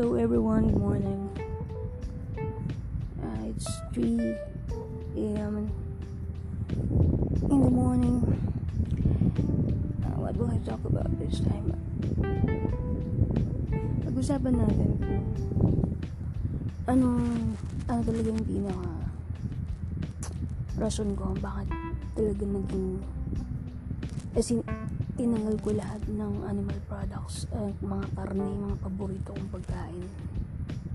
Hello everyone, good morning. Uh, it's 3 a.m. in the morning. Uh, what will I talk about this time? Pag-usapan natin kung anong ano talaga yung pinaka rason ko bakit talaga naging as in, tinanggal ko lahat ng animal products, uh, mga karne, mga paborito kong pagkain.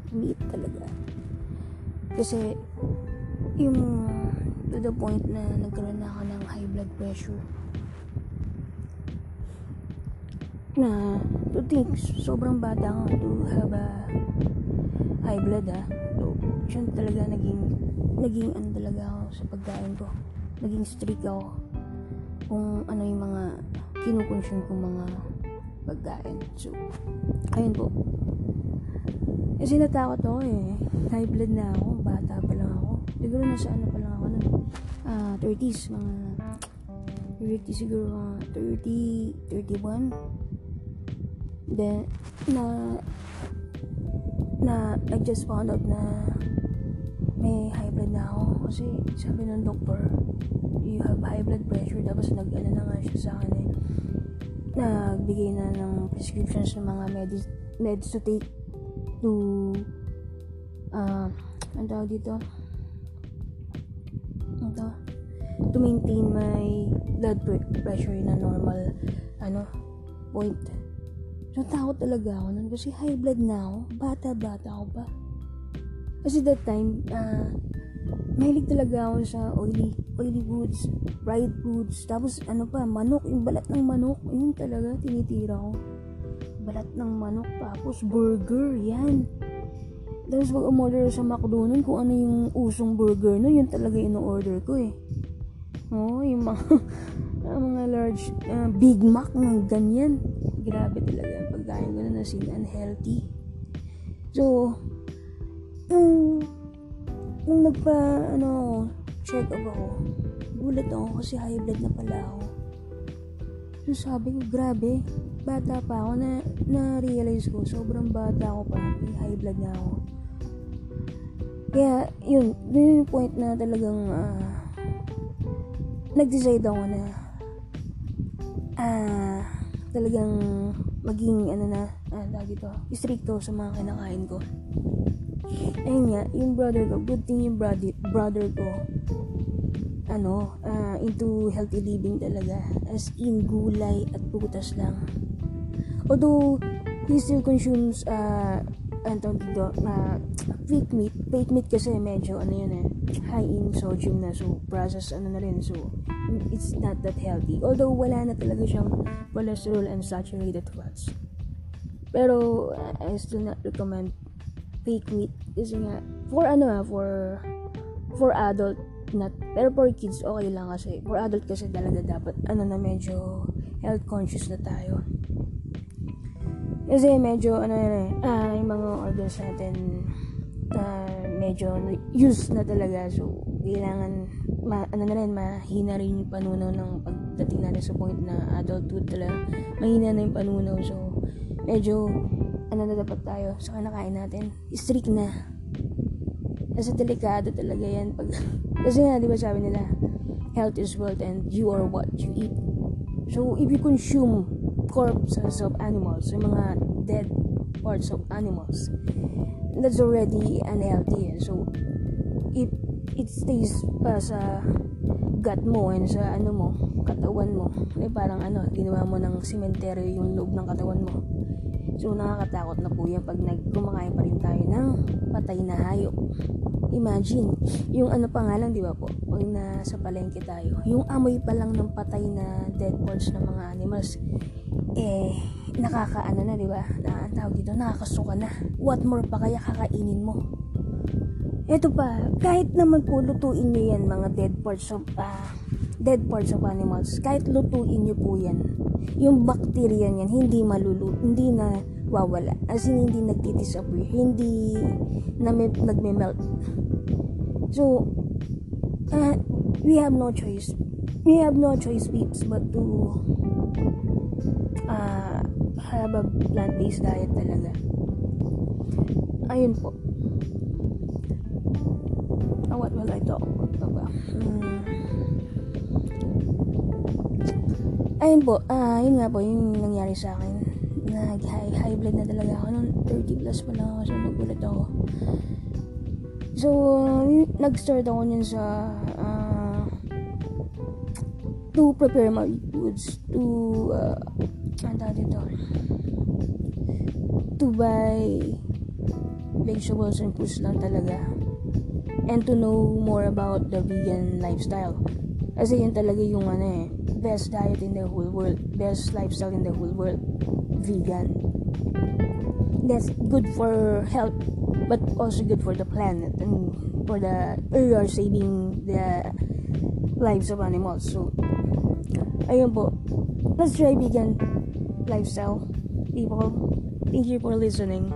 Meat talaga. Kasi, yung to the point na nagkaroon na ako ng high blood pressure. Na, to think, sobrang bata ako to have a high blood ah. So, yun talaga naging, naging ano talaga ako sa pagkain ko. Naging strict ako kung ano yung mga kinukonsume kong mga pagkain. So, ayun po. Kasi natakot ako eh. High blood na ako. Bata pa lang ako. Siguro nasa ano pa lang ako nun. Ah, 30s. Mga 30 siguro mga 30, 31. Then, na na I just found out na may high blood na ako. Kasi sabi ng doktor, you have high blood pressure. Tapos nag-ano na nga siya sa akin eh. Nagbigay na ng prescriptions ng mga meds, meds to take to uh, ang tawag dito ano to maintain my blood pressure na normal ano point so takot talaga ako nun kasi high blood na ako bata bata ako pa kasi that time uh, mahilig talaga ako sa oily oily foods fried foods. Tapos ano pa manok yung balat ng manok yun talaga tinitira ko. Balat ng manok tapos burger yan. Tapos pag umorder sa McDo nun kung ano yung usong burger nun yun talaga yung order ko eh. Oh yung mga mga large uh, Big Mac ng ganyan. Grabe talaga ang pagkain ko na sin unhealthy. So yung nung nagpa ano check up ako gulat ako kasi high blood na pala ako. So sabi ko grabe bata pa ako. Na na-realize ko sobrang bata ako pa high blood na ako. Kaya yun yun yung point na talagang uh, nag-decide ako na ah uh, talagang maging ano na ah, uh, dito stricto sa mga kinakain ko ayun nga yung brother ko good thing yung brother, brother ko ano uh, into healthy living talaga. As in gulay at prutas lang. Although he still consumes uh, ano tawag dito uh, fake meat. Fake meat kasi medyo ano yun eh high in sodium na. So processed ano na rin. So it's not that healthy. Although wala na talaga siyang cholesterol and saturated fats. Pero uh, I still not recommend fake meat. Kasi nga for ano ah for for adult not pero for kids okay lang kasi. For adult kasi talaga dapat ano na medyo health conscious na tayo. Kasi medyo ano na eh uh, yung mga organs natin uh, medyo used na talaga. So kailangan ma, ano na rin mahina rin yung panunaw ng pagdating natin sa point na adulthood talaga. Mahina na yung panunaw. So medyo ano na dapat tayo? Sa kinakain natin. Strict na. Kasi delikado talaga yan pag kasi nga di ba sabi nila health is wealth and you are what you eat. So if you consume corpses of animals yung mga dead parts of animals that's already unhealthy. So if it stays pa sa gut mo and sa ano mo katawan mo. Eh parang ano ginawa mo ng cemetery yung loob ng katawan mo So, nakakatakot na po yan pag nagkumakain pa rin tayo ng patay na hayop. Imagine, yung ano pa nga lang, di ba po, pag nasa palengke tayo, yung amoy pa lang ng patay na dead parts ng mga animals, eh, nakakaano na, di ba? Na, tawag dito, nakakasuka na. What more pa kaya kakainin mo? Ito pa, kahit naman po lutuin nyo yan, mga dead parts of, uh, dead parts of animals, kahit lutuin nyo po yan, yung bacteria niyan hindi malulu hindi na wawala as in hindi nagdi-disappear hindi na may, nagme-melt so uh, we have no choice we have no choice peeps but to uh, have a plant-based diet talaga ayun po. Oh, what will I talk about? Hmm. Ayun po, ah, yun nga po, yung nangyari sa akin. Nag high, high blood na talaga ako noon. 30 plus pa lang ako, so nagulat ako. So, y- nag-start ako niyan sa ah, to prepare my foods to uh, ano tawag dito to buy vegetables and fruits lang talaga and to know more about the vegan lifestyle kasi yun talaga yung ano eh best diet in the whole world best lifestyle in the whole world vegan. That's good for health but also good for the planet and for the we are saving the lives of animals. So ayun po. Let's try vegan lifestyle people. Thank you for listening